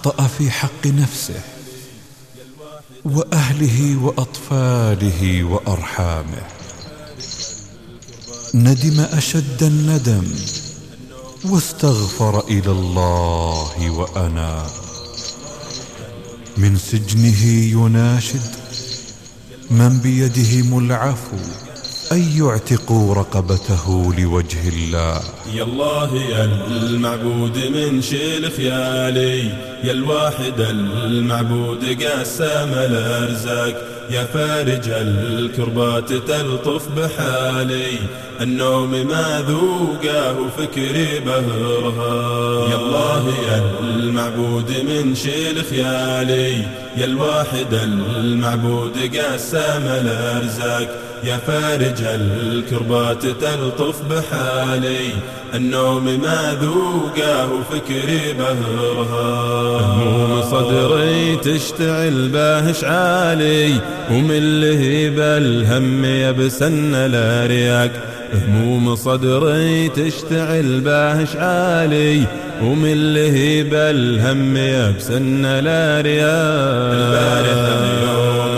أخطأ في حق نفسه وأهله وأطفاله وأرحامه. ندم أشد الندم واستغفر إلى الله وأنا. من سجنه يناشد من بيدهم العفو أن يعتقوا رقبته لوجه الله. يا الله يا المعبود من شيل خيالي يا الواحد المعبود قسم الأرزاق يا فارج الكربات تلطف بحالي النوم ما ذوقه وفكري بهرها. يا الله يا المعبود من شيل خيالي يا الواحد المعبود قسم الأرزاق يا فارج الكربات تلطف بحالي النوم ما ذوقه وفكري بإرهاق هموم صدري تشتعل باشتعالي ومن لهيب الهم يبسن الارياق هموم صدري تشتعل باشتعالي ومن لهيب الهم يبسن الارياق البارحة يوم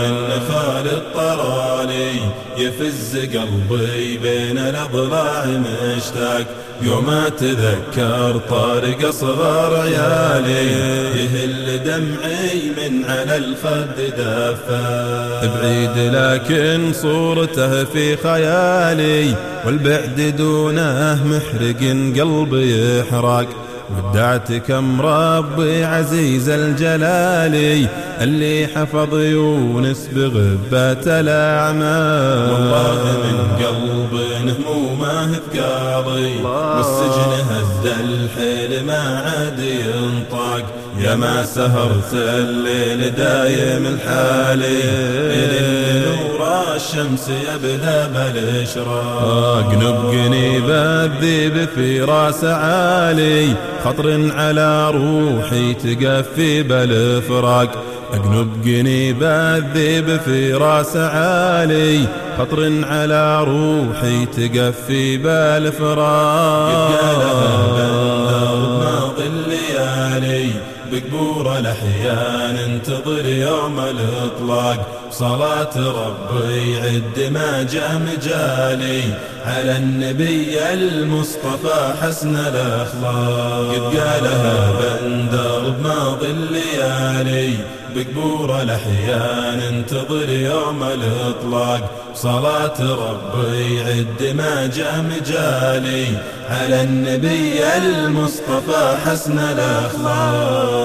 خال الطرالي يفز قلبي بين الأضلاع مشتاق. يوم أتذكر طارق أصغر عيالي يهل دمعي من على الخد دفا بعيد لكن صورته في خيالي والبعد دونه محرق قلبي يحرق. ودعتكم ربي عزيز الجلال اللي حفظ يونس بغبة الأعمال. والله من قلب همومه ثقاضي والسجن هز الحيل ما عاد ينطق. يا ما سهرت الليل دايم الحالي نور الشمس يبدأ بالإشراق. نبقني بالذيب في راس عالي خطر على روحي تقفي بالفراق أقنب قنيب الذيب في راس عالي خطر على روحي تقفي بالفراق بقبور الأحيان انتظر يوم الإطلاق. صلاة ربي عد ما جاء مجالي على النبي المصطفى حسن الأخلاق. قد قالها بندر بماضي الليالي بقبور الأحيان انتظر يوم الإطلاق. صلاة ربي عد ما جاء مجالي على النبي المصطفى حسن الأخلاق.